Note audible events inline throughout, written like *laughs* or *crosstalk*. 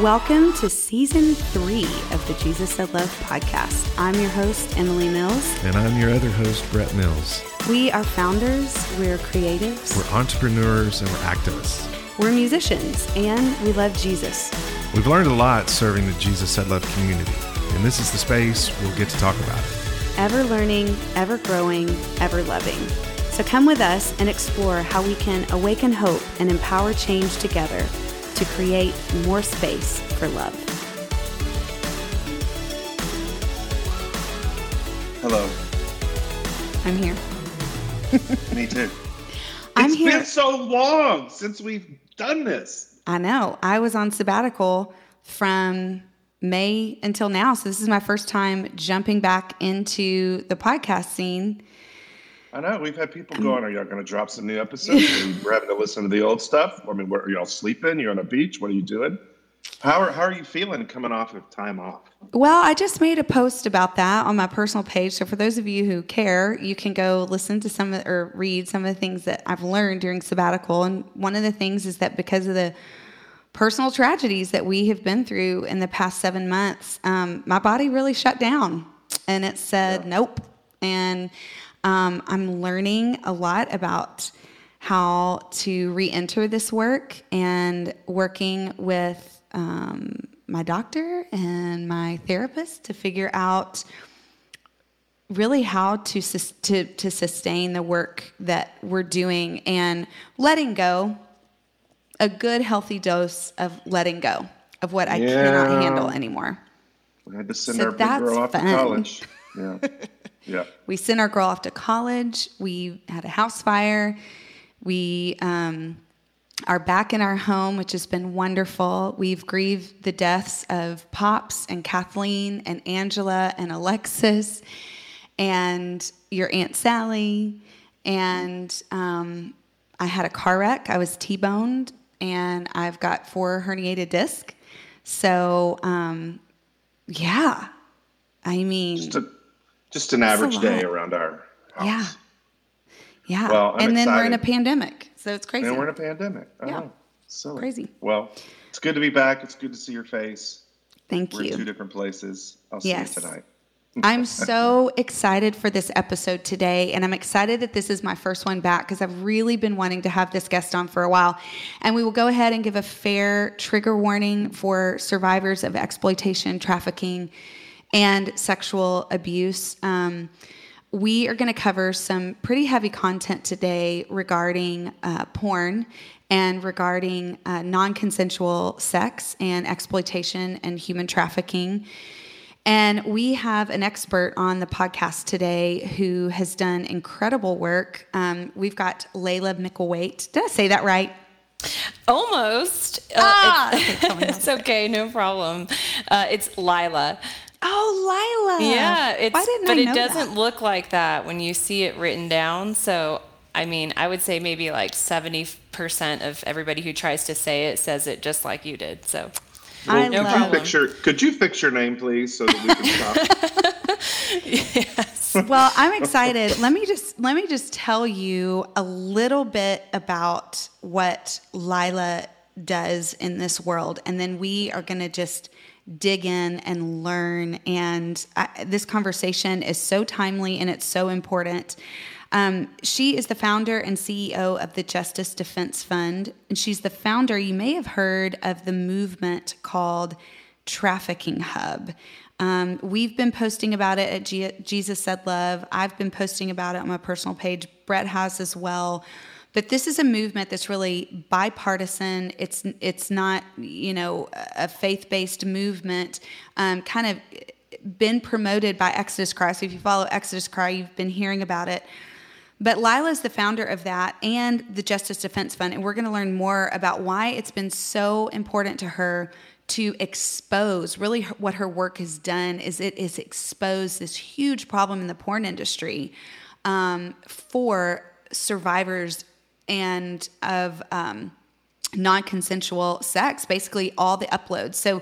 Welcome to season three of the Jesus Said Love podcast. I'm your host, Emily Mills. And I'm your other host, Brett Mills. We are founders, we're creatives, We're entrepreneurs and we're activists. we're musicians, and we love Jesus. We've learned a lot serving the Jesus Said Love community, and this is the space we'll get to talk about it. Ever learning, ever growing, ever loving. So come with us and explore how we can awaken hope and empower change together to create more space for love. Hello. I'm here. *laughs* Me too. I'm It's here. been so long since we've done this. I know. I was on sabbatical from May until now. So this is my first time jumping back into the podcast scene. I know we've had people going. Are y'all going to drop some new episodes? *laughs* we're having to listen to the old stuff. I mean, where, are y'all sleeping? You're on a beach. What are you doing? How are How are you feeling coming off of time off? Well, I just made a post about that on my personal page. So for those of you who care, you can go listen to some of, or read some of the things that I've learned during sabbatical. And one of the things is that because of the personal tragedies that we have been through in the past seven months, um, my body really shut down and it said, nope. And um, I'm learning a lot about how to re enter this work and working with um, my doctor and my therapist to figure out really how to, sus- to, to sustain the work that we're doing and letting go a good healthy dose of letting go of what I cannot handle anymore. We had to send So our big girl off to college. *laughs* Yeah, yeah. We sent our girl off to college. We had a house fire. We um, are back in our home, which has been wonderful. We've grieved the deaths of Pops and Kathleen and Angela and Alexis and your Aunt Sally. And um, I had a car wreck. I was T boned and I've got four herniated discs. So, um, yeah. I mean, Just an average day around our house. yeah. Yeah. Well, I'm and then we're in a pandemic. So it's crazy. And we're in a pandemic. I Yeah. know. Silly. Crazy. Well, it's good to be back. It's good to see your face. Thank you. We're in two different places. I'll Yes. see you tonight. I'm *laughs* so excited for this episode today. And I'm excited that this is my first one back because I've really been wanting to have this guest on for a while. And we will go ahead and give a fair trigger warning for survivors of exploitation, trafficking, and sexual abuse. Um, we are going to cover some pretty heavy content today regarding uh, porn and regarding uh, non consensual sex and exploitation and human trafficking. And we have an expert on the podcast today who has done incredible work. Um, we've got Layla Mickelwait. Did I say that right? Almost. Uh, Ah, it's, *laughs* okay, it's okay, no problem. Uh, it's Laila. Laila. Yeah, it's Why didn't but I it doesn't that? look like that when you see it written down. So I mean, I would say maybe like seventy percent of everybody who tries to say it says it just like you did. So I could love- you problem. fix your Could you fix your name, please, so that we can stop? *laughs* *laughs* yes. well, I'm excited. let me just let me just tell you a little bit about what Laila does in this world, and then we are going to just dig in and learn. And I, this conversation is so timely and it's so important. Um, she is the founder and CEO of the Justice Defense Fund, and she's the founder. You may have heard of the movement called Trafficking Hub. Um, we've been posting about it at G- Jesus Said Love. I've been posting about it on my personal page. Brett has as well. But this is a movement that's really bipartisan. It's it's not you know a faith based movement. Um, kind of been promoted by Exodus Cry. So if you follow Exodus Cry, you've been hearing about it. But Laila is the founder of that and the Justice Defense Fund, and we're going to learn more about why it's been so important to her to expose. Really, what her work has done is it is exposed this huge problem in the porn industry um, for survivors and of um, non-consensual sex. Basically, all the uploads. So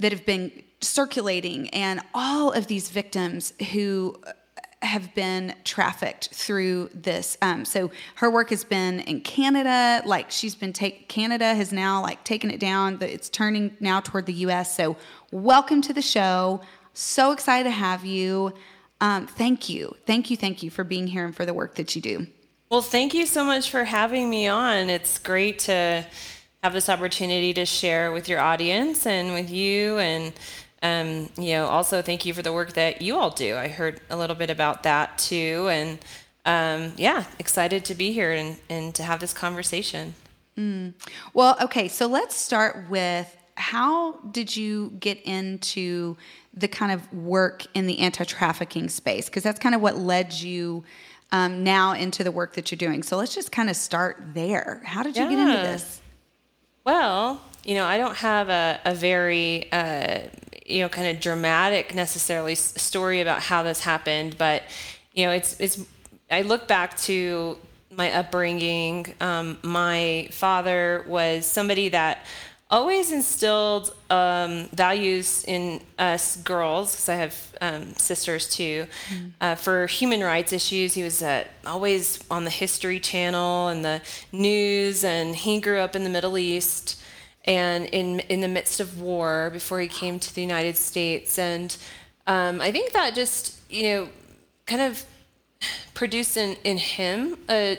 that have been circulating, and all of these victims who have been trafficked through this. Um, so her work has been in Canada. Like she's been take Canada has now like taken it down. It's turning now toward the U.S. So welcome to the show. So excited to have you. Um, thank you, thank you, thank you for being here and for the work that you do. Well, thank you so much for having me on. It's great to have this opportunity to share with your audience and with you. And um, you know also thank you for the work that you all do. I heard a little bit about that too. And um, yeah excited to be here and, and to have this conversation. Mm. well okay so let's start with how did you get into the kind of work in the anti-trafficking space? Because that's kind of what led you um, now into the work that you're doing so let's just kind of start there how did you yeah. get into this well you know i don't have a, a very uh, you know kind of dramatic necessarily story about how this happened, but you know it's it's I look back to my upbringing. Um, my father was somebody that always instilled um, values in us girls, because I have um, sisters too, mm. uh, for human rights issues. He was uh, always on the History Channel and the news, and he grew up in the Middle East and in in the midst of war before he came to the United States. And um, I think that just you know kind of produced in, in him a,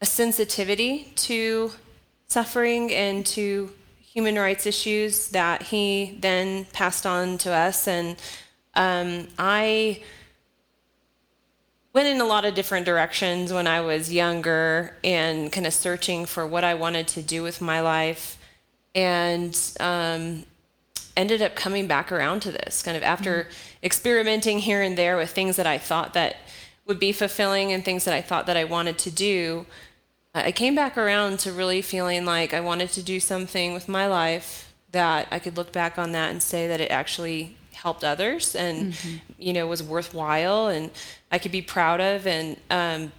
a sensitivity to suffering and to human rights issues that he then passed on to us. And um, I went in a lot of different directions when I was younger and kind of searching for what I wanted to do with my life and um, ended up coming back around to this kind of after mm-hmm. experimenting here and there with things that I thought that would be fulfilling and things that I thought that I wanted to do. I came back around to really feeling like I wanted to do something with my life that I could look back on that and say that it actually helped others and mm-hmm. you know was worthwhile and I could be proud of and um,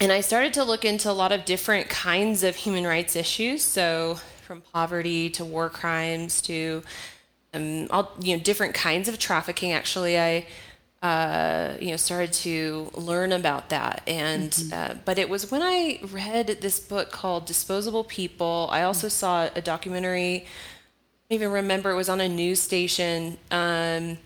and I started to look into a lot of different kinds of human rights issues. So from poverty to war crimes to um, all you know different kinds of trafficking. Actually, I uh, you know started to learn about that, and mm-hmm. uh, but it was when I read this book called Disposable People. I also mm-hmm. saw a documentary. I even remember it was on a news station, um,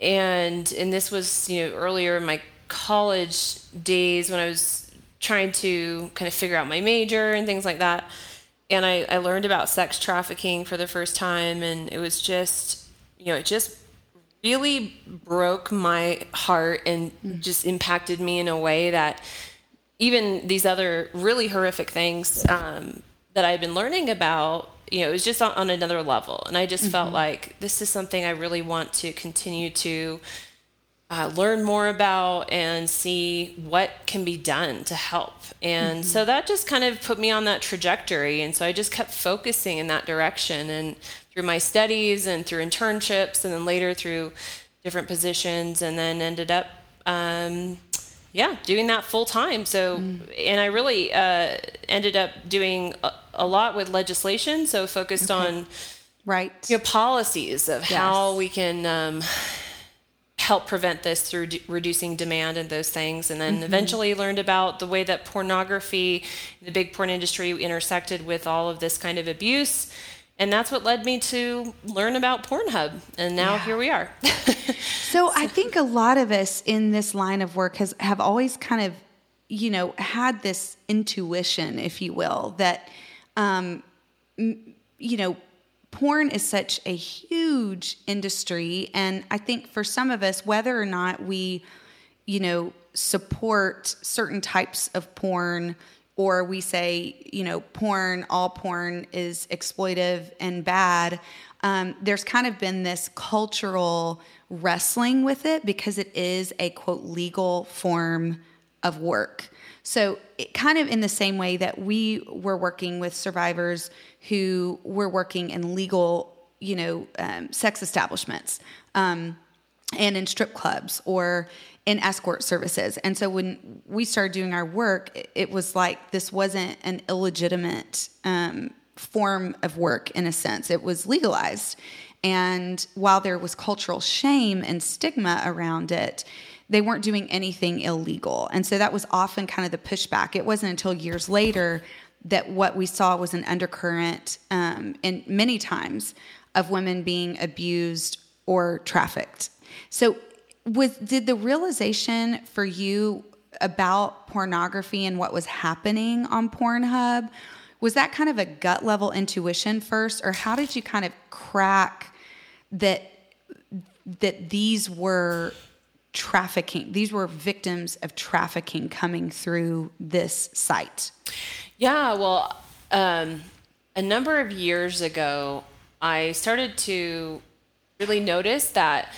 and and this was you know earlier in my college days when I was trying to kind of figure out my major and things like that and I, I learned about sex trafficking for the first time and it was just you know it just really broke my heart and mm. just impacted me in a way that even these other really horrific things um, that I've been learning about, you know, it was just on, on another level. And I just mm-hmm. felt like this is something I really want to continue to uh, learn more about and see what can be done to help. And mm-hmm. so that just kind of put me on that trajectory. And so I just kept focusing in that direction. And through my studies and through internships, and then later through different positions, and then ended up, um, yeah, doing that full time. So, mm. and I really uh, ended up doing a, a, lot with legislation. So focused okay. on right you know, policies of yes. how we can. Um, help prevent this through d- reducing demand and those things and then mm-hmm. eventually learned about the way that pornography the big porn industry intersected with all of this kind of abuse and that's what led me to learn about pornhub. And now yeah. here we are. *laughs* So i think a lot of us in this line of work has have always kind of you know had this intuition if you will that um, you know porn is such a huge industry. And i think for some of us whether or not we you know support certain types of porn or we say you know porn all porn is exploitive and bad um, there's kind of been this cultural wrestling with it because it is a quote legal form of work. So, it, kind of in the same way that we were working with survivors who were working in legal, you know, um, sex establishments um, and in strip clubs or in escort services. And so when we started doing our work, it was like this wasn't an illegitimate um, form of work in a sense, it was legalized. And while there was cultural shame and stigma around it, they weren't doing anything illegal. And so that was often kind of the pushback. It wasn't until years later that what we saw was an undercurrent um, in many times of women being abused or trafficked. So, was did the realization for you about pornography and what was happening on Pornhub was that kind of a gut level intuition first, or how did you kind of crack that that these were trafficking? These were victims of trafficking coming through this site. Yeah, well, um, a number of years ago, I started to really notice that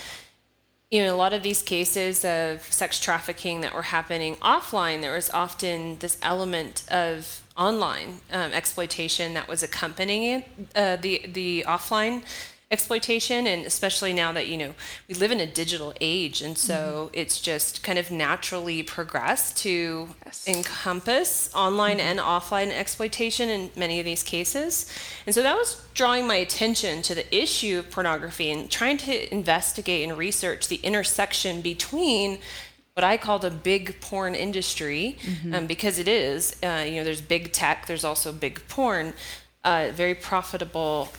you know a lot of these cases of sex trafficking that were happening offline there was often this element of online um, exploitation that was accompanying uh, the the offline exploitation and especially now that you know we live in a digital age and so mm-hmm. it's just kind of naturally progressed to yes. encompass online mm-hmm. and offline exploitation in many of these cases and so that was drawing my attention to the issue of pornography and trying to investigate and research the intersection between what I call the big porn industry, mm-hmm. um, because it is. Uh, you know, there's big tech, there's also big porn, uh, very profitable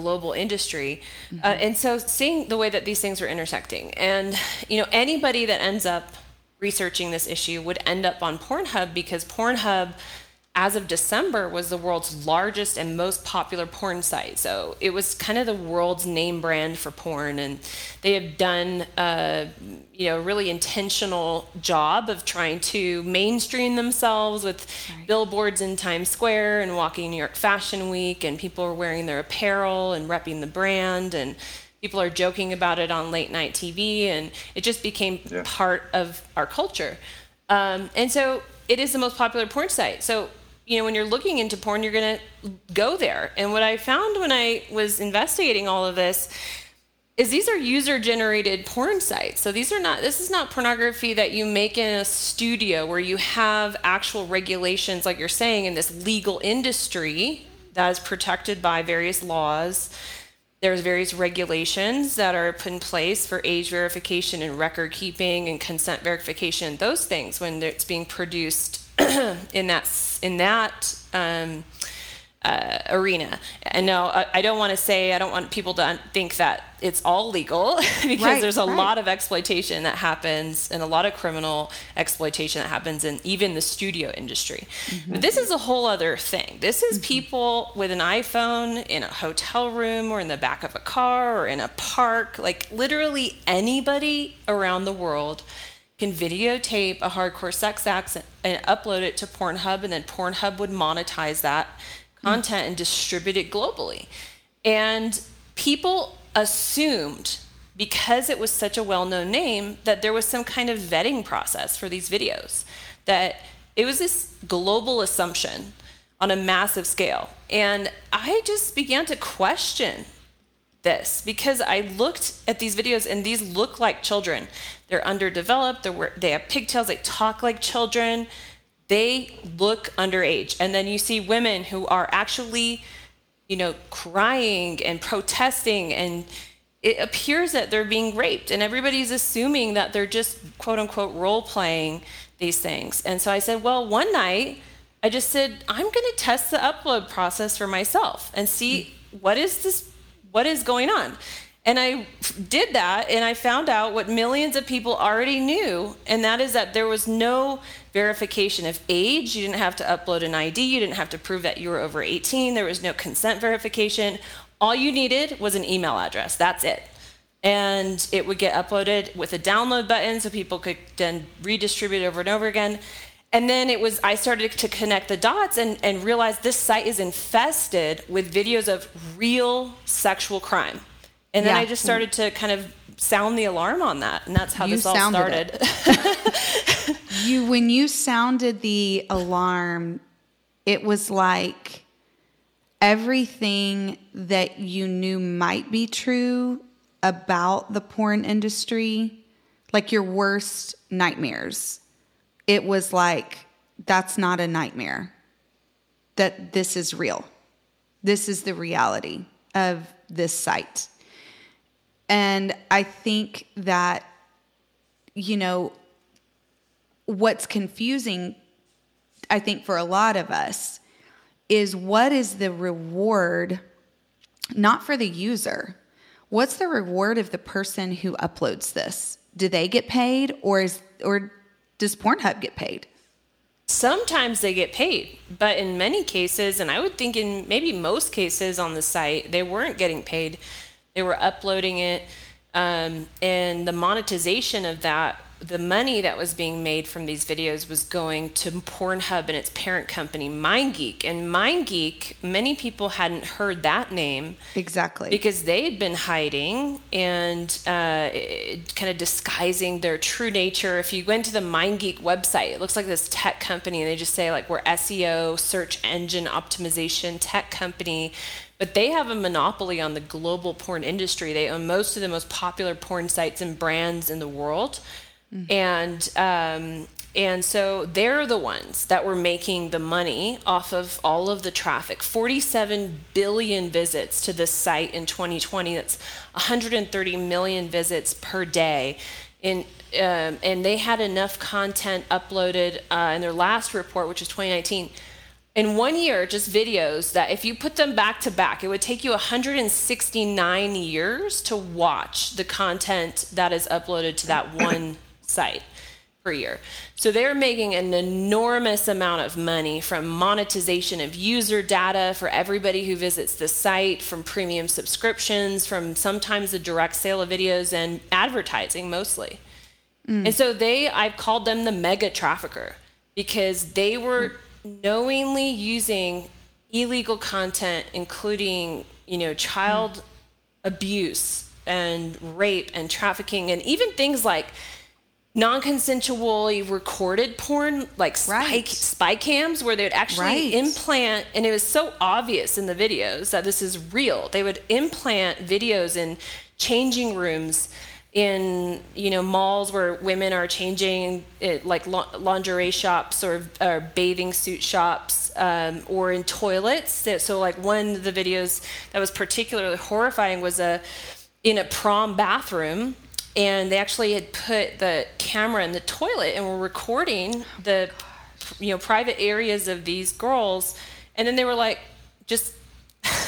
global industry. Uh, mm-hmm. Uh, and so seeing the way that these things are intersecting, and you know, anybody that ends up researching this issue would end up on Pornhub because Pornhub as of December, was the world's largest and most popular porn site. So it was kind of the world's name brand for porn, and they have done a you know really intentional job of trying to mainstream themselves with right. billboards in Times Square and walking New York Fashion Week, and people are wearing their apparel and repping the brand and. People are joking about it on late night TV, and it just became yeah. part of our culture. Um, and so it is the most popular porn site. So you know, when you're looking into porn, you're going to go there. And what I found when I was investigating all of this is these are user generated porn sites. So these are not this is not pornography that you make in a studio where you have actual regulations like you're saying in this legal industry that is protected by various laws. There's various regulations that are put in place for age verification and record keeping and consent verification, those things when it's being produced *clears throat* in that in that um, uh, arena. And no, I, I don't want to say I don't want people to think that it's all legal *laughs* because right, there's a right. lot of exploitation that happens and a lot of criminal exploitation that happens in even the studio industry. Mm-hmm. But this is a whole other thing. This is mm-hmm. people with an iPhone in a hotel room or in the back of a car or in a park, like literally anybody around the world can videotape a hardcore sex act and upload it to Pornhub, and then Pornhub would monetize that content and distribute it globally. And people assumed, because it was such a well known name, that there was some kind of vetting process for these videos, that it was this global assumption on a massive scale. And I just began to question this because I looked at these videos and these look like children. They're underdeveloped, they're, they have pigtails, they talk like children, they look underage. And then you see women who are actually, you know, crying and protesting and it appears that they're being raped and everybody's assuming that they're just quote unquote role playing these things. And so I said, well, one night I just said, I'm going to test the upload process for myself and see what is this what is going on? And I did that and I found out what millions of people already knew, and that is that there was no verification of age. You didn't have to upload an ID, you didn't have to prove that you were over 18, there was no consent verification. All you needed was an email address. That's it. And it would get uploaded with a download button so people could then redistribute over and over again and then it was i started to connect the dots and, and realize this site is infested with videos of real sexual crime and then yeah. i just started to kind of sound the alarm on that and that's how you this all started *laughs* *laughs* you when you sounded the alarm it was like everything that you knew might be true about the porn industry like your worst nightmares it was like, that's not a nightmare, that this is real. This is the reality of this site. And I think that, you know, what's confusing, I think, for a lot of us is what is the reward, not for the user? What's the reward of the person who uploads this? Do they get paid or is or does Pornhub get paid? Sometimes they get paid, but in many cases, and I would think in maybe most cases on the site, they weren't getting paid. They were uploading it, um, and the monetization of that the money that was being made from these videos was going to Pornhub and its parent company, MindGeek. And MindGeek, many people hadn't heard that name. Exactly. Because they had been hiding and uh, kind of disguising their true nature. If you went to the MindGeek website, it looks like this tech company, and they just say, like, we're SEO, search engine optimization tech company. But they have a monopoly on the global porn industry. They own most of the most popular porn sites and brands in the world. Mm-hmm. And um, and so they're the ones that were making the money off of all of the traffic. 47 billion visits to this site in 2020. That's 130 million visits per day. In, um, and they had enough content uploaded uh, in their last report, which is 2019. In one year, just videos that if you put them back to back, it would take you 169 years to watch the content that is uploaded to that one *coughs* site per year. So they're making an enormous amount of money from monetization of user data for everybody who visits the site, from premium subscriptions, from sometimes the direct sale of videos and advertising mostly. Mm. And so they I've called them the mega trafficker because they were knowingly using illegal content including, you know, child mm. abuse and rape and trafficking and even things like non-consensually recorded porn like spy, right. spy cams where they would actually right. implant and it was so obvious in the videos that this is real they would implant videos in changing rooms in you know malls where women are changing it, like lingerie shops or, or, bathing suit shops um, or in toilets. So like one of the videos that was particularly horrifying was a in a prom bathroom and they actually had put the camera in the toilet and were recording the you know private areas of these girls. And then they were like just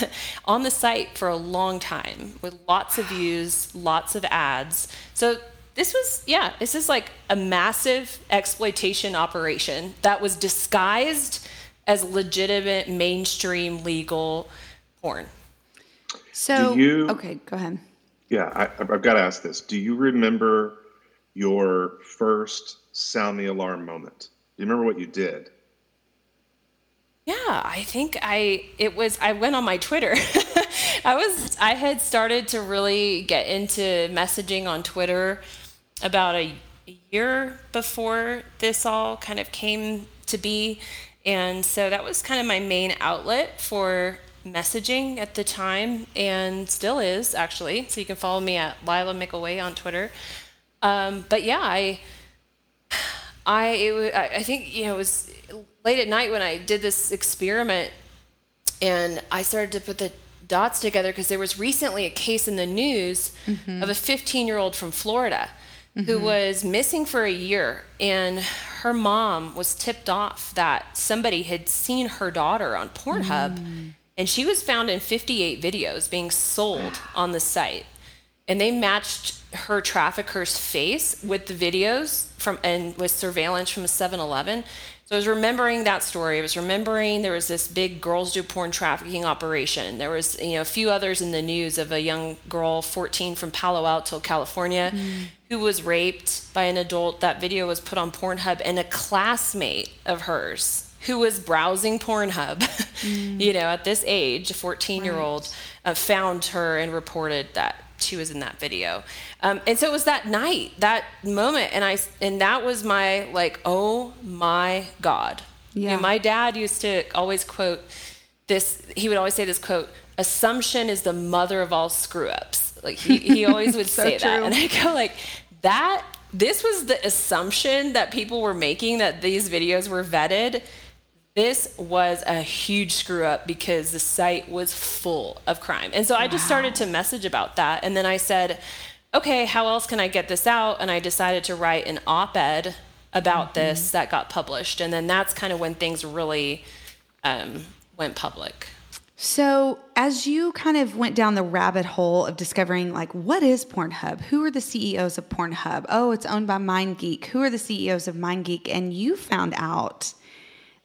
*laughs* on the site for a long time with lots of views lots of ads so this was yeah this is like a massive exploitation operation that was disguised as legitimate mainstream legal porn so you, okay go ahead yeah, I, I've got to ask this. Do you remember your first sound the alarm moment? Do you remember what you did? Yeah, I think I it was I went on my Twitter. *laughs* I was I had started to really get into messaging on Twitter about a, a year before this all kind of came to be. And so that was kind of my main outlet for messaging at the time and still is actually. So you can follow me at Laila Mickelwait on Twitter. Um, but yeah, I, *sighs* I, it, I think you know it was late at night when I did this experiment, and I started to put the dots together because there was recently a case in the news mm-hmm. of a 15 year old from Florida mm-hmm. who was missing for a year, and her mom was tipped off that somebody had seen her daughter on Pornhub. Mm and she was found in 58 videos being sold on the site. And they matched her trafficker's face with the videos from and with surveillance from a 7-Eleven. So I was remembering that story. I was remembering there was this big girls do porn trafficking operation. There was you know a few others in the news of a young girl, 14, from Palo Alto, California, mm. who was raped by an adult. That video was put on Pornhub, and a classmate of hers who was browsing Pornhub, *laughs* mm. you know, at this age, a 14 year old, uh, found her and reported that she was in that video. Um, and so it was that night, that moment, and I and that was my like, oh my God. Yeah. You know, my dad used to always quote this. He would always say this quote: "Assumption is the mother of all screw ups." Like he, he always would *laughs* so say true. that, and I go like, that. This was the assumption that people were making that these videos were vetted this was a huge screw up because the site was full of crime. And so I just started to message about that. And then I said, okay, how else can I get this out? And I decided to write an op ed about mm-hmm. this that got published. And then that's kind of when things really um, went public. So, as you kind of went down the rabbit hole of discovering, like, what is Pornhub? Who are the CEOs of Pornhub? Oh, it's owned by MindGeek. Who are the CEOs of MindGeek? And you found out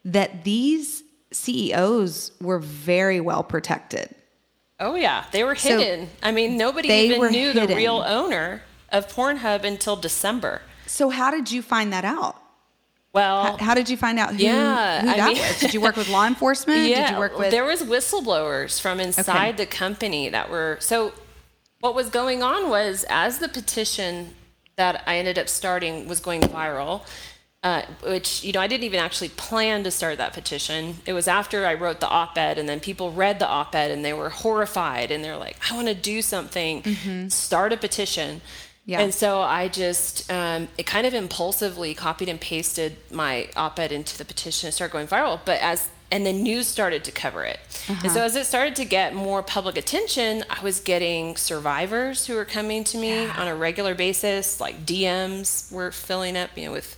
that these CEOs were very well protected. Oh yeah, they were hidden. So I mean, nobody even knew hidden. the real owner of Pornhub until December. So how did you find that out? Well, how, how did you find out who, yeah, who that I mean, was? Did you work with law enforcement? Yeah, did you *laughs* work with? There was whistleblowers from inside okay. the company that were so. What was going on was as the petition that I ended up starting was going viral, uh, which you know I didn't even actually plan to start that petition. It was after I wrote the op-ed, and then people read the op-ed and they were horrified, and they're like, "I want to do something, mm-hmm. start a petition." Yeah. And so I just um, it kind of impulsively copied and pasted my op-ed into the petition and started going viral. But as and the news started to cover it. Uh-huh. And so as it started to get more public attention, I was getting survivors who were coming to me yeah. on a regular basis, like DMs were filling up, you know, with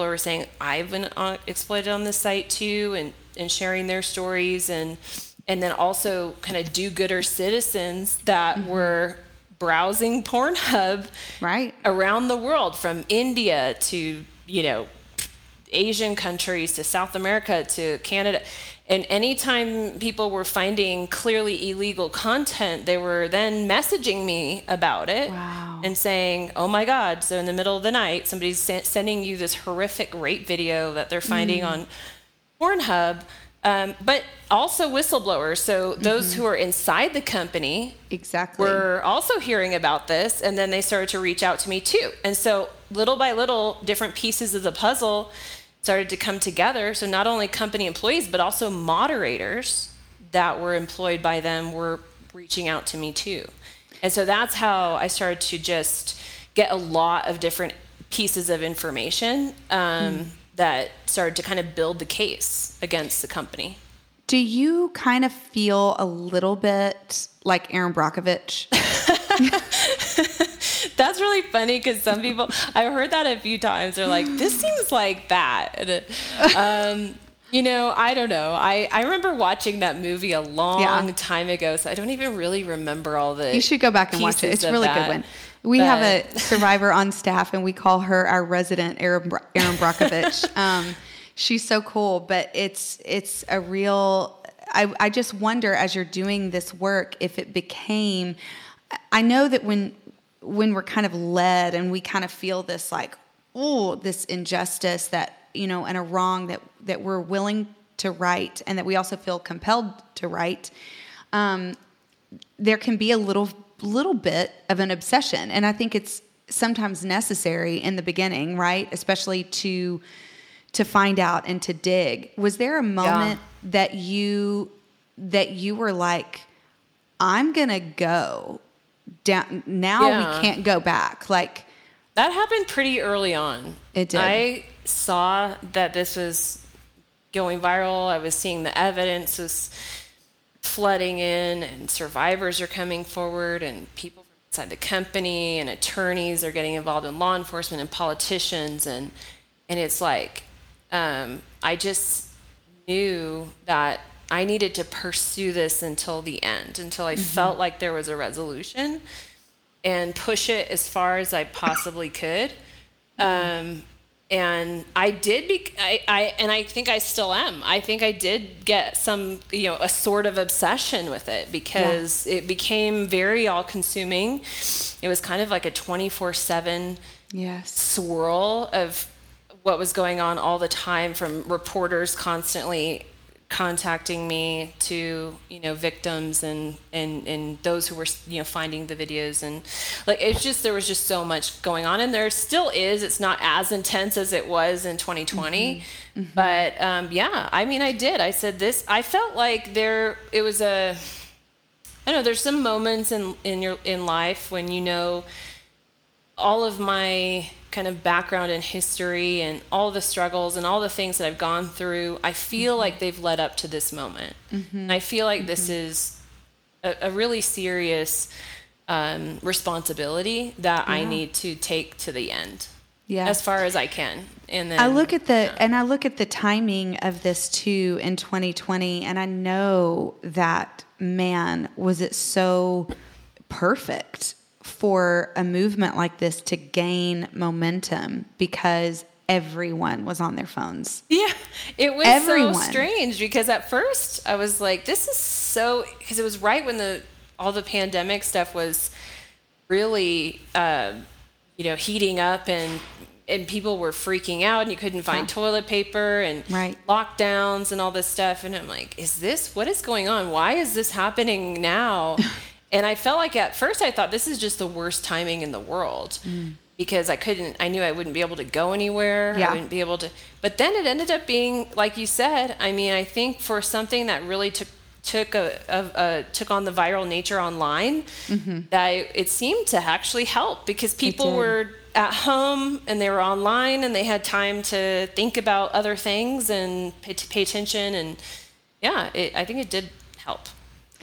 people were saying I've been on, exploited on this site too, and and sharing their stories, and and then also kind of do-gooder citizens that mm-hmm. were browsing Pornhub right around the world, from India to you know Asian countries to South America to Canada. And anytime people were finding clearly illegal content, they were then messaging me about it wow. and saying, "Oh my God!" So in the middle of the night, somebody's sending you this horrific rape video that they're finding mm. on Pornhub. Um, but also whistleblowers. So those mm-hmm. who are inside the company exactly were also hearing about this, and then they started to reach out to me too. And so little by little, different pieces of the puzzle started to come together. So not only company employees, but also moderators that were employed by them were reaching out to me too. And so that's how I started to just get a lot of different pieces of information um, mm. that started to kind of build the case against the company. Do you kind of feel a little bit like Erin Brockovich? *laughs* That's really funny because some people, I've heard that a few times. They're like, this seems like that. Um, you know, I don't know. I, I remember watching that movie a long yeah. time ago, so I don't even really remember all the. You should go back and watch it. It's a really that. good one. We but... have a *laughs* survivor on staff, and we call her our resident Erin, Erin Brockovich. *laughs* um, she's so cool, but it's it's a real. I, I just wonder as you're doing this work if it became. I know that when when we're kind of led and we kind of feel this like oh this injustice that you know and a wrong that that we're willing to right and that we also feel compelled to right um, there can be a little little bit of an obsession. And i think it's sometimes necessary in the beginning right? Especially to to find out and to dig. Was there a moment yeah. that you that you were like i'm gonna go down now yeah. we can't go back. Like that happened pretty early on. It did. I saw that this was going viral. I was seeing the evidence was flooding in and survivors are coming forward and people from inside the company and attorneys are getting involved in law enforcement and politicians. And and it's like um, i just knew that I needed to pursue this until the end, until I mm-hmm. felt like there was a resolution and push it as far as I possibly could. Um, and I did be, I, I, and I think I still am. I think I did get some, you know, a sort of obsession with it because yeah. it became very all consuming. It was kind of like a 24 seven yes. swirl of what was going on all the time from reporters constantly contacting me to you know victims and and and those who were you know finding the videos. And like it's just there was just so much going on. And there still is. It's not as intense as it was in 2020 mm-hmm. Mm-hmm. but um, yeah i mean i did. I said this i felt like there it was a i don't know there's some moments in in your in life when you know all of my kind of background and history and all the struggles and all the things that I've gone through, I feel mm-hmm. like they've led up to this moment. Mm-hmm. And I feel like mm-hmm. this is a, a really serious um, responsibility that yeah. I need to take to the end. Yeah. As far as I can. And then I look at the yeah. and I look at the timing of this too in 2020 and I know that man was it so perfect for a movement like this to gain momentum because everyone was on their phones. Yeah, it was everyone. so strange because at first I was like, this is so, because it was right when the all the pandemic stuff was really, uh, you know, heating up and and people were freaking out and you couldn't find yeah. toilet paper and right. lockdowns and all this stuff and i'm like is this what is going on why is this happening now *laughs* And I felt like at first I thought this is just the worst timing in the world. Mm. Because I couldn't, I knew I wouldn't be able to go anywhere. Yeah. I wouldn't be able to. But then it ended up being, like you said, I mean, I think for something that really took took a, a, a, took on the viral nature online mm-hmm. that it seemed to actually help because people were at home and they were online and they had time to think about other things and pay, pay attention and yeah it, i think it did help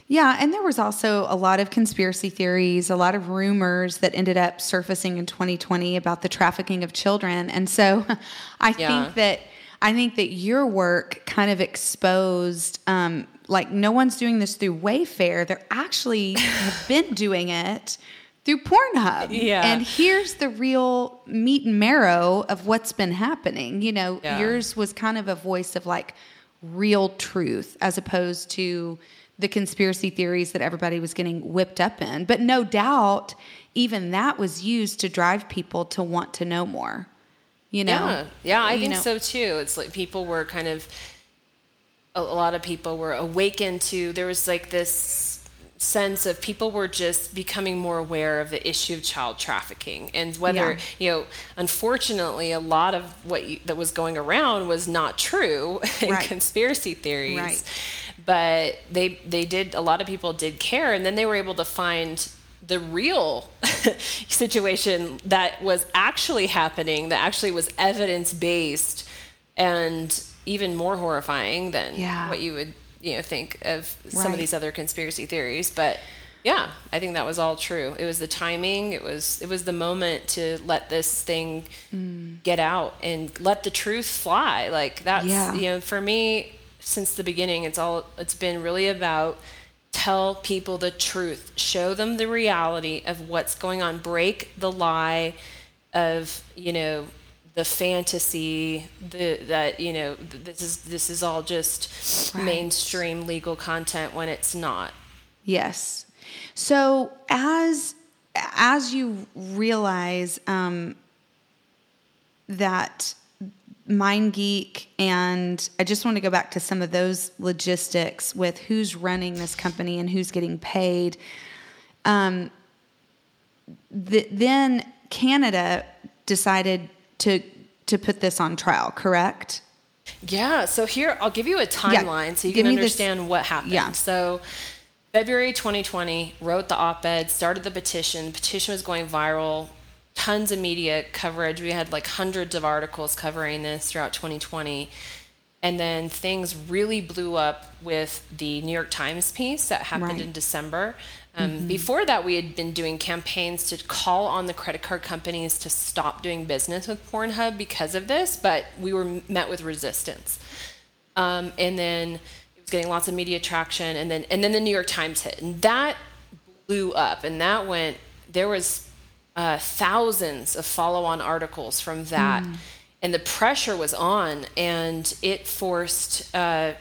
yeah, and there was also a lot of conspiracy theories, a lot of rumors that ended up surfacing in 2020 about the trafficking of children. And so *laughs* I yeah. think that I think that your work kind of exposed um, like no one's doing this through Wayfair. They're actually have *laughs* been doing it through Pornhub. Yeah. And here's the real meat and marrow of what's been happening. You know, yeah. yours was kind of a voice of like real truth as opposed to the conspiracy theories that everybody was getting whipped up in. But no doubt, even that was used to drive people to want to know more. You know? Yeah, yeah I you think know? so too. It's like people were kind of, a, a lot of people were awakened to, there was like this sense of people were just becoming more aware of the issue of child trafficking and whether yeah. you know unfortunately a lot of what you, that was going around was not true *laughs* in conspiracy theories right but they they did a lot of people did care and then they were able to find the real *laughs* situation that was actually happening that actually was evidence based and even more horrifying than yeah. what you would you know think of some right. of these other conspiracy theories but yeah i think that was all true it was the timing it was it was the moment to let this thing mm. get out and let the truth fly like that's yeah. you know for me since the beginning it's all it's been really about tell people the truth show them the reality of what's going on break the lie of you know the fantasy the that you know this is this is all just right. mainstream legal content when it's not yes so as as you realize um, that MindGeek, and I just want to go back to some of those logistics with who's running this company and who's getting paid. Um, the, then Canada decided to to put this on trial, correct? Yeah. So here, I'll give you a timeline yeah, so you can understand this, what happened. Yeah. So. February 2020, wrote the op ed, started the petition. The petition was going viral tons of media coverage. We had like hundreds of articles covering this throughout 2020. And then things really blew up with the New York Times piece that happened right. in December. Um, mm-hmm. Before that, we had been doing campaigns to call on the credit card companies to stop doing business with Pornhub because of this, but we were met with resistance. Um, and then it was getting lots of media traction, and then and then the New York Times hit, and that blew up, and that went. There was uh, thousands of follow on articles from that. Mm. And the pressure was on, and it forced uh,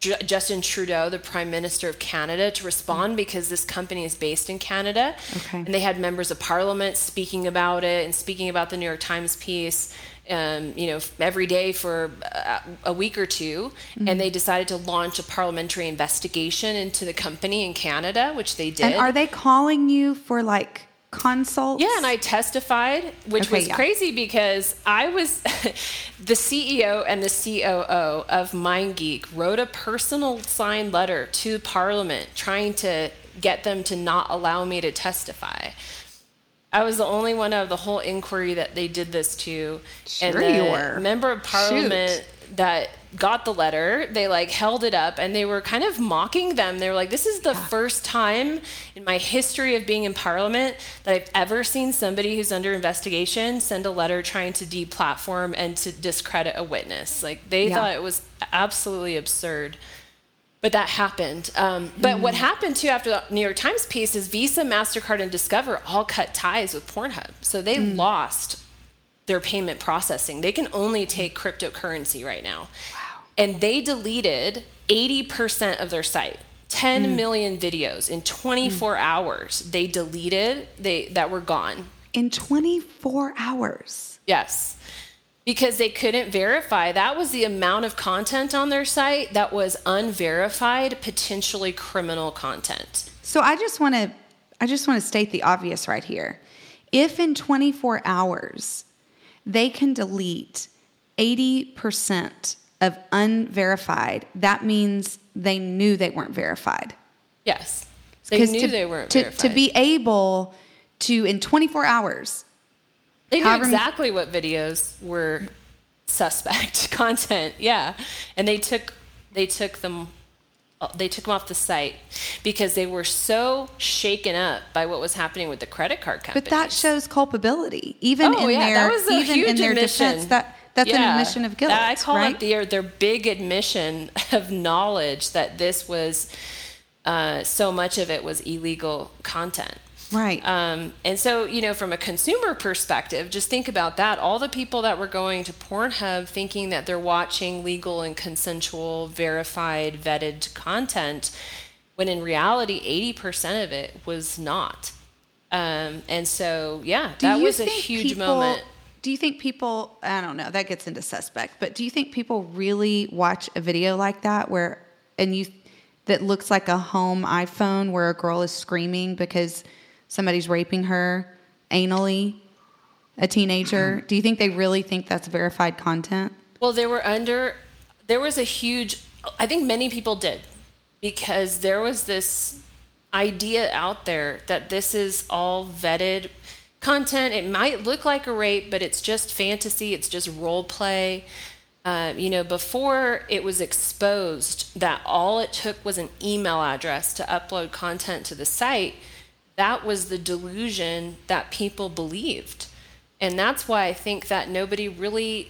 J- Justin Trudeau, the Prime Minister of Canada, to respond mm. because this company is based in Canada. Okay. And they had members of parliament speaking about it and speaking about the New York Times piece. Um, you know, every day for a, a week or 2 mm-hmm. and they decided to launch a parliamentary investigation into the company in Canada, which they did. And are they calling you for like consults? Yeah, and I testified, which okay, was yeah. crazy because I was *laughs* the CEO and the COO of MindGeek wrote a personal signed letter to Parliament trying to get them to not allow me to testify. I was the only one out of the whole inquiry that they did this to. Sure and the you were. member of parliament that got the letter, they like held it up and they were kind of mocking them. They were like, This is the first time in my history of being in parliament that I've ever seen somebody who's under investigation send a letter trying to deplatform and to discredit a witness. Like they Yeah. thought it was absolutely absurd. But that happened. Um, but what happened too after the New York Times piece is Visa, MasterCard, and Discover all cut ties with Pornhub. So they lost their payment processing. They can only mm-hmm. take cryptocurrency right now. Wow. And they deleted 80% of their site. 10 mm. million videos in 24 mm. hours they deleted they that were gone In 24 hours. Yes. Because they couldn't verify. That was the amount of content on their site that was unverified, potentially criminal content. So I just want to I just want to state the obvious right here. If in 24 hours they can delete 80% of unverified, that means they knew they weren't verified. Yes. They knew to, they weren't to, verified. to be able to in 24 hours they knew exactly what videos were suspect *laughs* content. Yeah. And they took they took them they took them off the site because they were so shaken up by what was happening with the credit card companies. But that shows culpability, even Oh, in yeah, their that was a even in their admission. defense. That that's an admission of guilt, I call right? it their their big admission *laughs* of knowledge that this was uh, so much of it was illegal content. Right. Um, and so, you know, from a consumer perspective, just think about that. All the people that were going to Pornhub thinking that they're watching legal and consensual, verified, vetted content, when in reality, 80% of it was not. Um, and so, yeah, Do that was a huge people- moment. Do you think people? I don't know. That gets into suspect. But do you think people really watch a video like that where and you that looks like a home iPhone where a girl is screaming because somebody's raping her anally, a teenager? Do you think they really think that's verified content? Well, they were under, there was a huge, I think many people did, because there was this idea out there that this is all vetted content. It might look like a rape, but it's just fantasy, it's just role play. Uh, you know, before it was exposed that all it took was an email address to upload content to the site, that was the delusion that people believed. And that's why I think that nobody really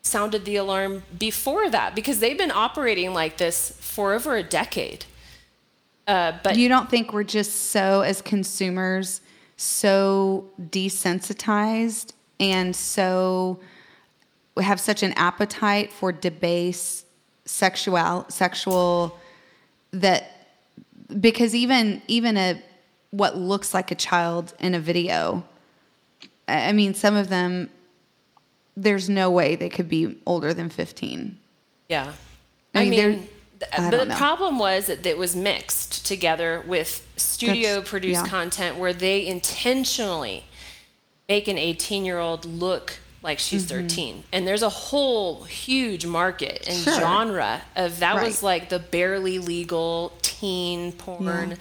sounded the alarm before that because they've been operating like this for over a decade. Uh, but you don't think we're just so as consumers so desensitized and so we have such an appetite for debase sexual sexual that because even even a what looks like a child in a video I I mean some of them there's no way they could be older than 15 yeah, I I, mean, they're- mean, I the know. problem was that it was mixed together with studio produced yeah. content where they intentionally make an 18 year old look like she's 13 and there's a whole huge market and Mm-hmm. Sure. genre of that was like the barely legal teen porn Yeah.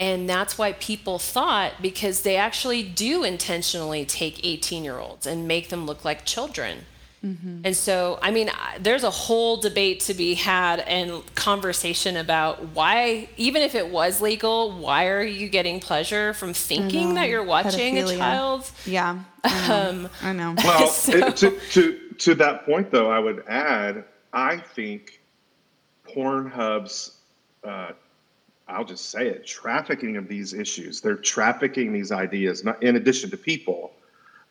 And that's why people thought because they actually do intentionally take 18 year olds and make them look like children. Mm-hmm. and so i mean there's a whole debate to be had and conversation about why even if it was legal why are you getting pleasure from thinking that you're watching a child? Yeah. I *laughs* know, um, I know. *laughs* Well, So- it- to, to to that point, though, I would add, I think Pornhub's, uh, I'll just say it, trafficking of these issues. They're trafficking these ideas, not in addition to people,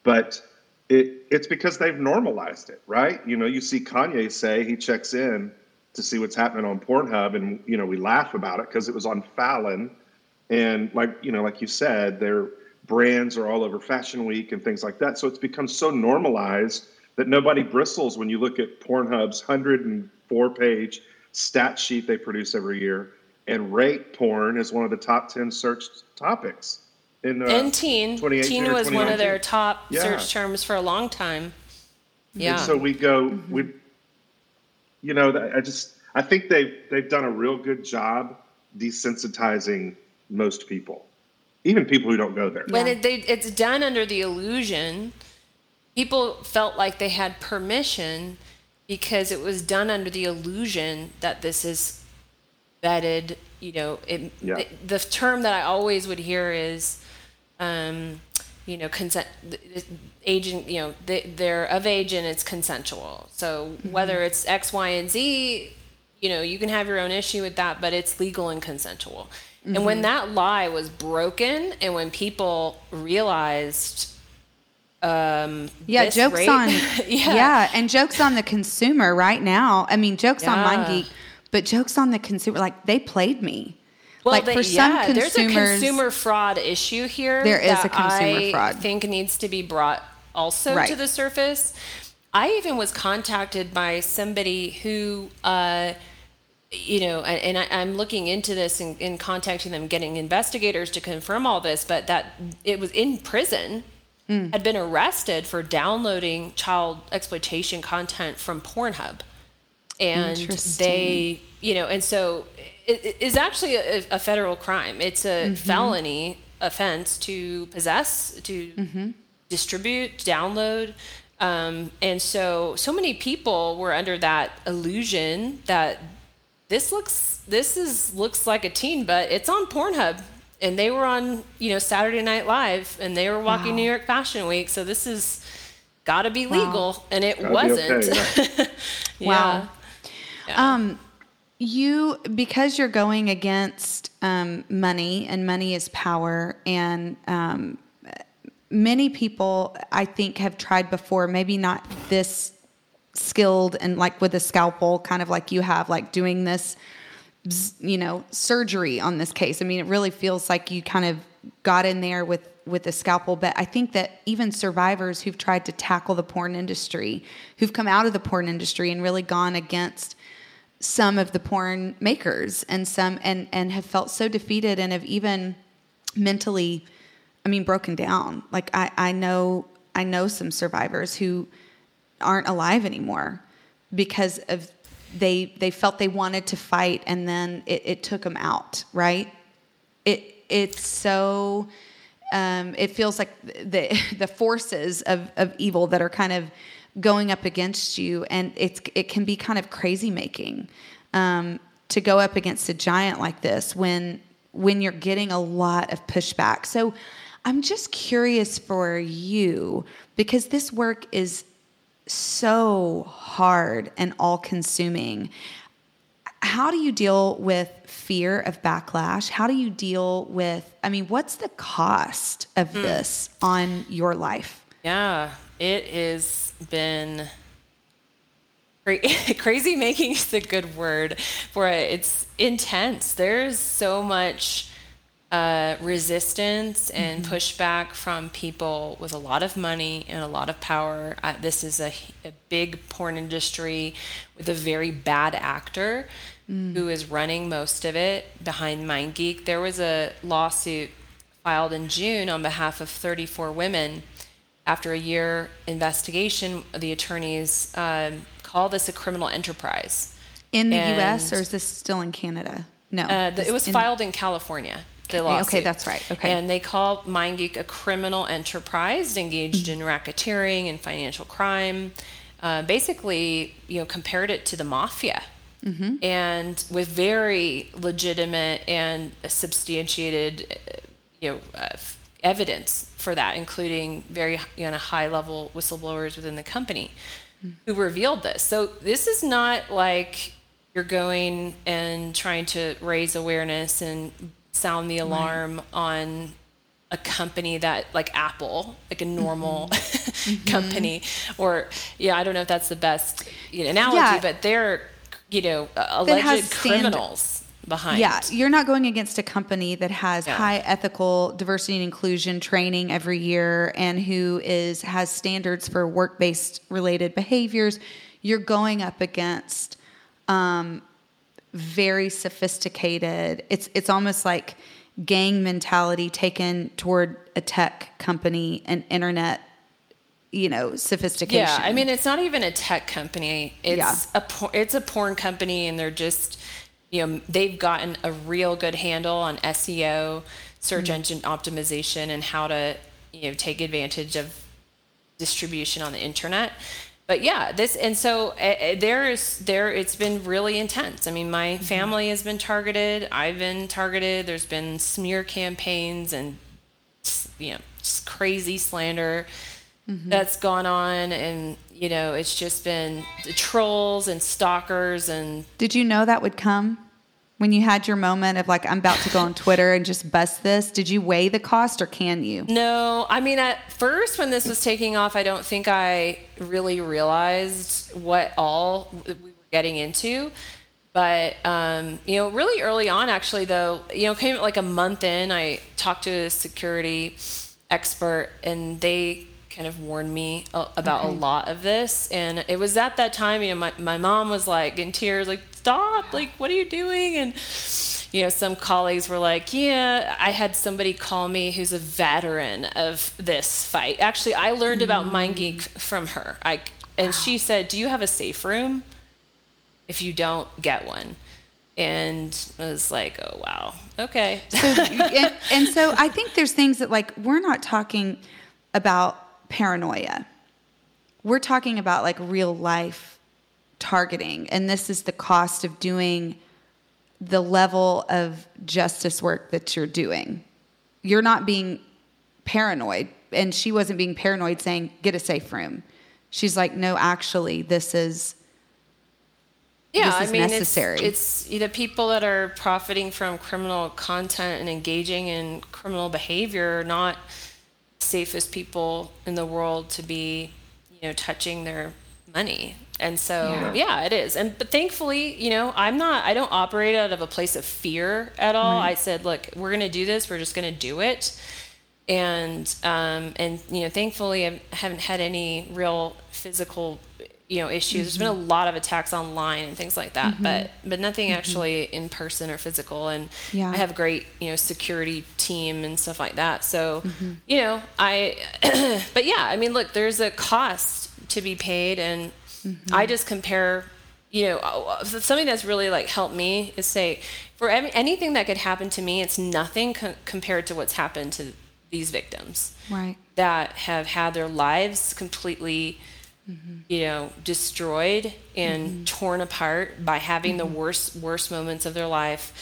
but it it's because they've normalized it, right? You know, you see Kanye say he checks in to see what's happening on Pornhub, and you know we laugh about it because it was on Fallon, and like you know, like you said, their brands are all over Fashion Week and things like that. So it's become so normalized that nobody bristles when you look at Pornhub's 104 page stat sheet they produce every year, and rape porn is one of the top 10 searched topics. In, uh, and teen 2018 teen was one of their top Yeah. search terms for a long time yeah And so we go, we, you know, I just, I think they've they've done a real good job desensitizing most people. even people who don't go there. when it, they, it's done under the illusion people felt like they had permission because it was done under the illusion that this is vetted you know it, Yeah. the, the term that i always would hear is um, you know consent the- the agent you know they, they're of age and it's consensual so whether it's x y and z you know you can have your own issue with that but it's legal and consensual and when that lie was broken and when people realized um Yeah, jokes rape- on *laughs* yeah. yeah. and jokes on the consumer right now. I mean, jokes on Yeah. MindGeek, but jokes on the consumer. Like they played me. Well, like they- for some yeah, there's a consumer fraud issue here. There is that a consumer I fraud. I think needs to be brought also Right. to the surface. I even was contacted by somebody who, uh, you know, and, I, I'm looking into this and, and contacting them, getting investigators to confirm all this, but that it was in prison. Hmm. Had been arrested for downloading child exploitation content from Pornhub and they you know and so it, it is actually a, a federal crime. It's a felony offense to possess to distribute download. Um, and so so many people were under that illusion that this looks this is looks like a teen but it's on pornhub. And they were on you know saturday night live and they were walking Wow. new york fashion week. So this is got to be Wow. legal. And it Gotta wasn't. okay, *laughs* yeah. Wow. Um, you because you're going against um, money, and money is power, and um, many people I think have tried before. Maybe not this skilled and like with a scalpel, kind of like you have, like doing this you know surgery on this case i mean it really feels like you kind of got in there with with a scalpel but i think that even survivors who've tried to tackle the porn industry who've come out of the porn industry and really gone against some of the porn makers and some and and have felt so defeated and have even mentally i mean broken down. Like i i know i know some survivors who aren't alive anymore because of they they felt they wanted to fight and then it, it took them out right? It it's so um, it feels like the *laughs* the forces of, of evil that are kind of going up against you and it's it can be kind of crazy making um, to go up against a giant like this when when you're getting a lot of pushback so i'm just curious for you because this work is so hard and all consuming. How do you deal with fear of backlash? How do you deal with, I mean, what's the cost of this on your life? Yeah, it has been *laughs* crazy making is a good word for it. It's intense. There's so much uh, resistance and pushback from people with a lot of money and a lot of power. Uh, this is a, a big porn industry with a very bad actor who is running most of it behind MindGeek. There was a lawsuit filed in June on behalf of 34 women. After a year investigation, the attorneys um, call this a criminal enterprise. In the And- US or is this still in Canada? No. Uh, the, it was in- filed in California. The Okay, lawsuit. okay, that's right. Okay. And they call MindGeek a criminal enterprise engaged in racketeering and financial crime. Uh, basically, you know, compared it to the mafia, Mm-hmm. and with very legitimate and substantiated, uh, you know, uh, evidence for that, including very you know, high-level whistleblowers within the company who revealed this. So this is not like you're going and trying to raise awareness and sound the alarm on a company that like Apple, like a normal *laughs* company, or yeah, I don't know if that's the best you know, analogy, Yeah. but they're you know alleged criminals behind. Yeah, you're not going against a company that has Yeah. high ethical diversity and inclusion training every year and who is has standards for work-based related behaviors. You're going up against um, very sophisticated. It's it's almost like gang mentality taken toward a tech company and internet, you know, sophistication. Yeah, I mean, it's not even a tech company. It's Yeah. a por- it's a porn company, and they're just you know they've gotten a real good handle on SEO. search mm-hmm. engine optimization and how to you know take advantage of distribution on the internet. But yeah this and so uh, there is there it's been really intense. I mean my mm-hmm. family has been targeted. I've been targeted. There's been smear campaigns and you know just crazy slander that's gone on and you know it's just been the trolls and stalkers and Did you know that would come when you had your moment of like, I'm about to go on *laughs* Twitter and just bust this? Did you weigh the cost or can you? No, I mean, at first, when this was taking off, I don't think I really realized what all we were getting into. But, um, you know, really early on, actually, though, you know, came like a month in, I talked to a security expert and they kind of warned me about a lot of this. And it was at that time, you know, my, my mom was like in tears, like, stop, like, what are you doing? And, you know, some colleagues were like, yeah, I had somebody call me who's a veteran of this fight. Actually, I learned about mm. MindGeek from her. I, and she said, do you have a safe room? If you don't, get one. And I was like, oh, wow. Okay. and, and so I think there's things that like we're not talking about paranoia. We're talking about like real life targeting, and this is the cost of doing the level of justice work that you're doing. You're not being paranoid, and she wasn't being paranoid saying get a safe room. She's like, no, actually, this is yeah, I mean, necessary. It's, it's you know people that are profiting from criminal content and engaging in criminal behavior are not safest people in the world to be, you know, touching their money. And so, Yeah. yeah, it is. And but thankfully, you know, I'm not. I don't operate out of a place of fear at all. I said, look, we're going to do this. We're just going to do it. And um, and you know, thankfully, I haven't had any real physical, you know, issues. There's been a mm-hmm. lot of attacks online and things like that, but mm-hmm. but nothing mm-hmm. actually in person or physical. And Yeah. I have a great you know security team and stuff like that. So you know, I *clears throat* but yeah, I mean, look, there's a cost to be paid, and I just compare. You know, uh, uh something that's really like helped me is say for any, anything that could happen to me, it's nothing co- compared to what's happened to these victims right. that have had their lives completely Mm-hmm. you know destroyed and mm-hmm. torn apart by having the mm-hmm. worst worst moments of their life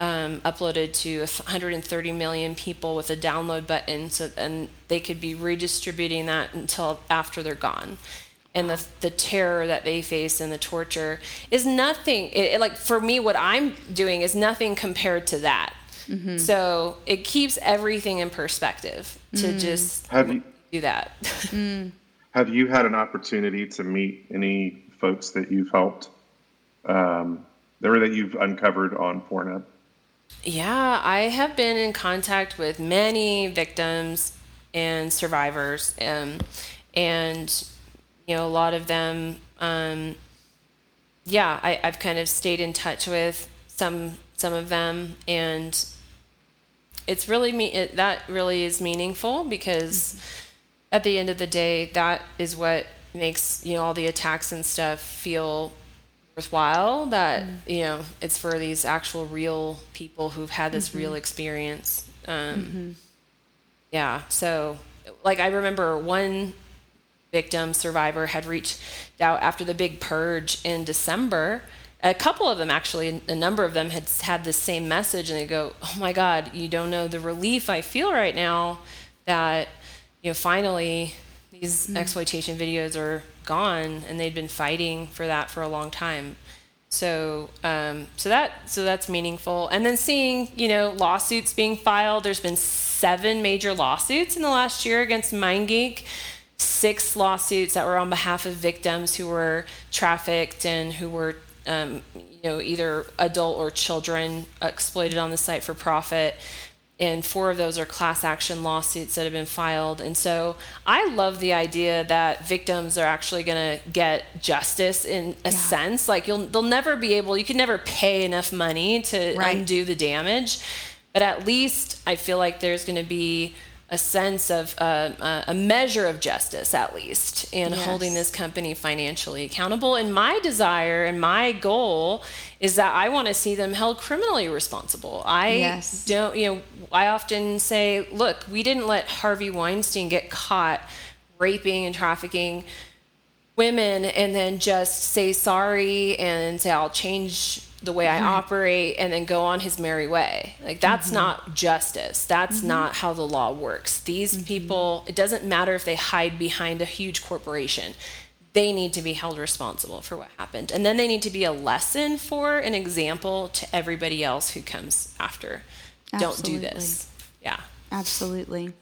um, uploaded to 130 million people with a download button so and they could be redistributing that until after they're gone. And the, the terror that they face and the torture is nothing it, it- like for me what i'm doing is nothing compared to that. So it keeps everything in perspective to just Have you do that. Mm. *laughs* have you had an opportunity to meet any folks that you've helped, um, or that you've uncovered on Pornhub? yeah, I have been in contact with many victims and survivors, um, and you know a lot of them. Um, yeah, I, I've kind of stayed in touch with some some of them, and it's really me. It, that really is meaningful because at the end of the day, that is what makes you know all the attacks and stuff feel worthwhile. That mm-hmm. you know it's for these actual real people who've had this real mm-hmm. experience. Um, mm-hmm. Yeah. So, like, I remember one victim survivor had reached out after the big purge in December. A couple of them, actually, a number of them had had the same message, and they go, "Oh my God, you don't know the relief I feel right now that you know finally these exploitation videos are gone, and they'd been fighting for that for a long time." So, um, so that so that's meaningful. And then seeing you know lawsuits being filed. There's been seven major lawsuits in the last year against MindGeek. Six lawsuits that were on behalf of victims who were trafficked and who were um, you know either adult or children exploited on the site for profit. And four of those are class action lawsuits that have been filed. And so I love the idea that victims are actually going to get justice in a sense. Like you'll, they'll never be able, you can never pay enough money to Right. undo the damage. But at least I feel like there's going to be a sense of uh, a measure of justice, at least, in yes. holding this company financially accountable. And my desire and my goal is that I want to see them held criminally responsible. I yes. don't, you know, I often say, look, we didn't let Harvey Weinstein get caught raping and trafficking women and then just say sorry and say, I'll change the way I operate and then go on his merry way. Like that's mm-hmm. not justice. That's mm-hmm. not how the law works. These mm-hmm. people, it doesn't matter if they hide behind a huge corporation. They need to be held responsible for what happened. And then they need to be a lesson for an example to everybody else who comes after. Absolutely. Don't do this. Yeah. Absolutely.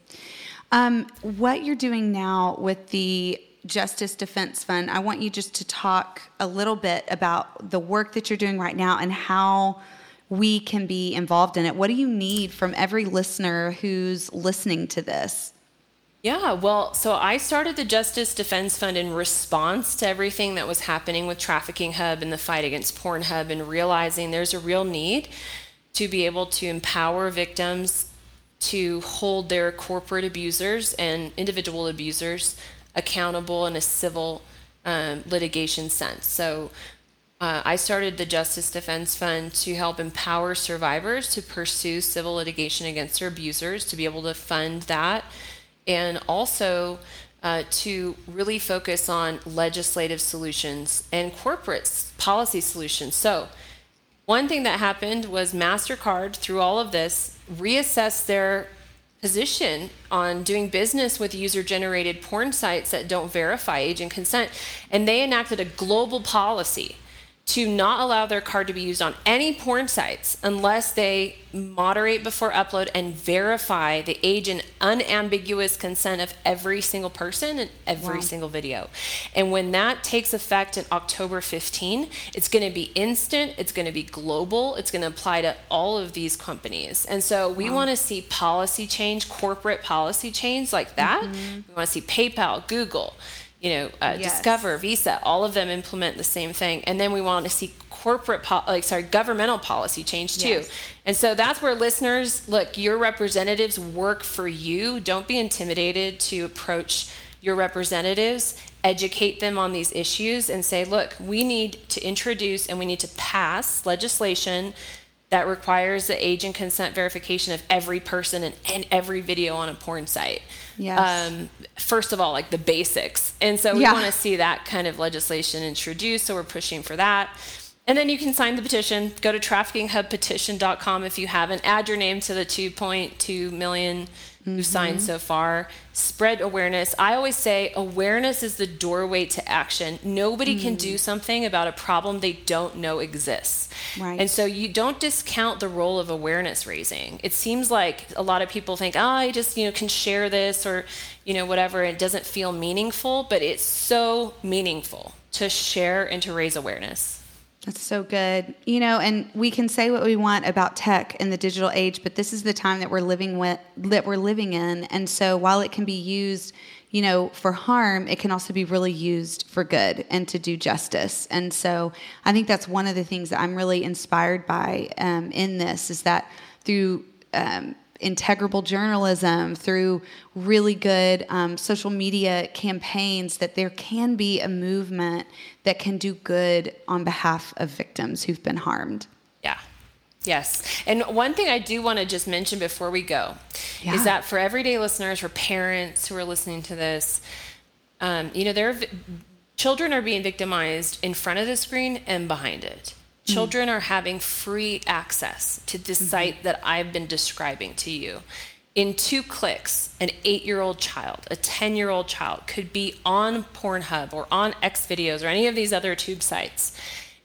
Um, what you're doing now with the Justice Defense Fund, I want you just to talk a little bit about the work that you're doing right now and how we can be involved in it. What do you need from every listener who's listening to this? Yeah, well, so I started the Justice Defense Fund in response to everything that was happening with Trafficking Hub and the fight against Pornhub and realizing there's a real need to be able to empower victims to hold their corporate abusers and individual abusers accountable in a civil um, litigation sense. So uh, I started the Justice Defense Fund to help empower survivors to pursue civil litigation against their abusers, to be able to fund that, and also uh, to really focus on legislative solutions and corporate policy solutions. So, one thing that happened was MasterCard, through all of this, reassessed their position on doing business with user generated porn sites that don't verify age and consent. And they enacted a global policy to not allow their card to be used on any porn sites unless they moderate before upload and verify the age and unambiguous consent of every single person in every wow. single video. And when that takes effect in October 15, it's going to be instant, it's going to be global, it's going to apply to all of these companies. And so we wow. want to see policy change, corporate policy change like that. Mm-hmm. We want to see PayPal, Google, you know, uh, yes. Discover, Visa, all of them implement the same thing. And then we want to see corporate, po- like, sorry, governmental policy change too. Yes. And so that's where listeners look, your representatives work for you. Don't be intimidated to approach your representatives, educate them on these issues, and say, look, we need to introduce and we need to pass legislation that requires the age and consent verification of every person and, and every video on a porn site. Yes. Um, first of all, like the basics. And so we yeah. want to see that kind of legislation introduced, so we're pushing for that. And then you can sign the petition. Go to traffickinghubpetition.com if you haven't. Add your name to the 2.2 million mm-hmm. who've signed so far. Spread awareness. I always say awareness is the doorway to action. Nobody mm. can do mm. something about a problem they don't know exists. Right. And so you don't discount the role of awareness raising. It seems like a lot of people think, oh, I just you know can share this or you know whatever. It doesn't feel meaningful, but it's so meaningful to share and to raise awareness. That's so good. You know, and we can say what we want about tech in the digital age, but this is the time that we're living with that we're living in. And so while it can be used, you know, for harm, it can also be really used for good and to do justice. And so I think that's one of the things that I'm really inspired by um, in this is that through um, integrable journalism, through really good um, social media campaigns, that there can be a movement that can do good on behalf of victims who've been harmed. Yeah. Yes. And one thing I do want to just mention before we go yeah. is that for everyday listeners, for parents who are listening to this, um, you know, there children are being victimized in front of the screen and behind it. Children are having free access to this mm-hmm. site that I've been describing to you. In two clicks, an eight year old child, a 10 year old child could be on Pornhub or on X videos or any of these other tube sites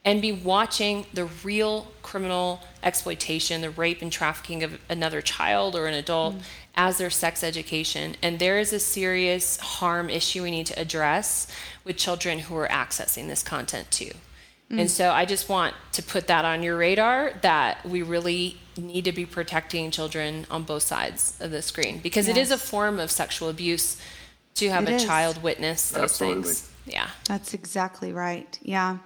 and be watching the real criminal exploitation, the rape and trafficking of another child or an adult mm. as their sex education. And there is a serious harm issue we need to address with children who are accessing this content too. Mm. And so I just want to put that on your radar that we really need to be protecting children on both sides of the screen because yes. it is a form of sexual abuse to have it a is. child witness those Absolutely. things. Yeah. That's exactly right. Yeah.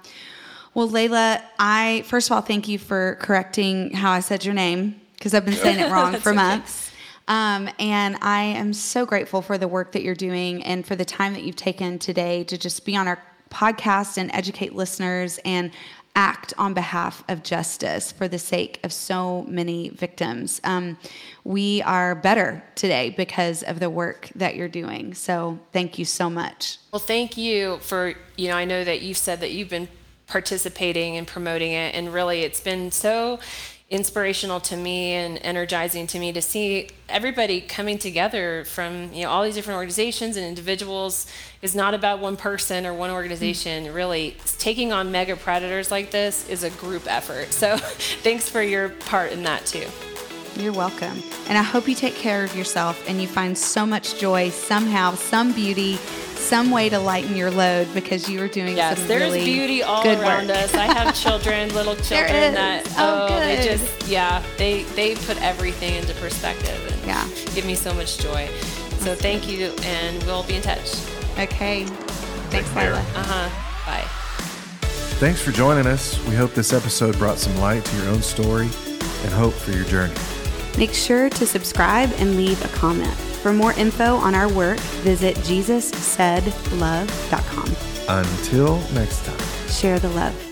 Well, Laila, I first of all thank you for correcting how I said your name because I've been saying it *laughs* wrong for okay. months. Um, and I am so grateful for the work that you're doing and for the time that you've taken today to just be on our podcast and educate listeners and act on behalf of justice for the sake of so many victims. Um, we are better today because of the work that you're doing. So thank you so much. Well, thank you for, you know, I know that you've said that you've been participating and promoting it, and really it's been so inspirational to me and energizing to me to see everybody coming together from you know all these different organizations and individuals. Is not about one person or one organization mm. really. Taking on mega predators like this is a group effort. So *laughs* thanks for your part in that too. You're welcome. And i hope you take care of yourself and you find so much joy somehow some beauty some way to lighten your load because you are doing yes, some there's really beauty all good around work. us. I have children, *laughs* little children that oh, oh, they just yeah, they they put everything into perspective and yeah. give me so much joy. So thank you, and we'll be in touch. Okay. Thanks, Lila. Uh huh. Bye. Thanks for joining us. We hope this episode brought some light to your own story and hope for your journey. Make sure to subscribe and leave a comment. For more info on our work, visit JesusSaidLove.com. Until next time, share the love.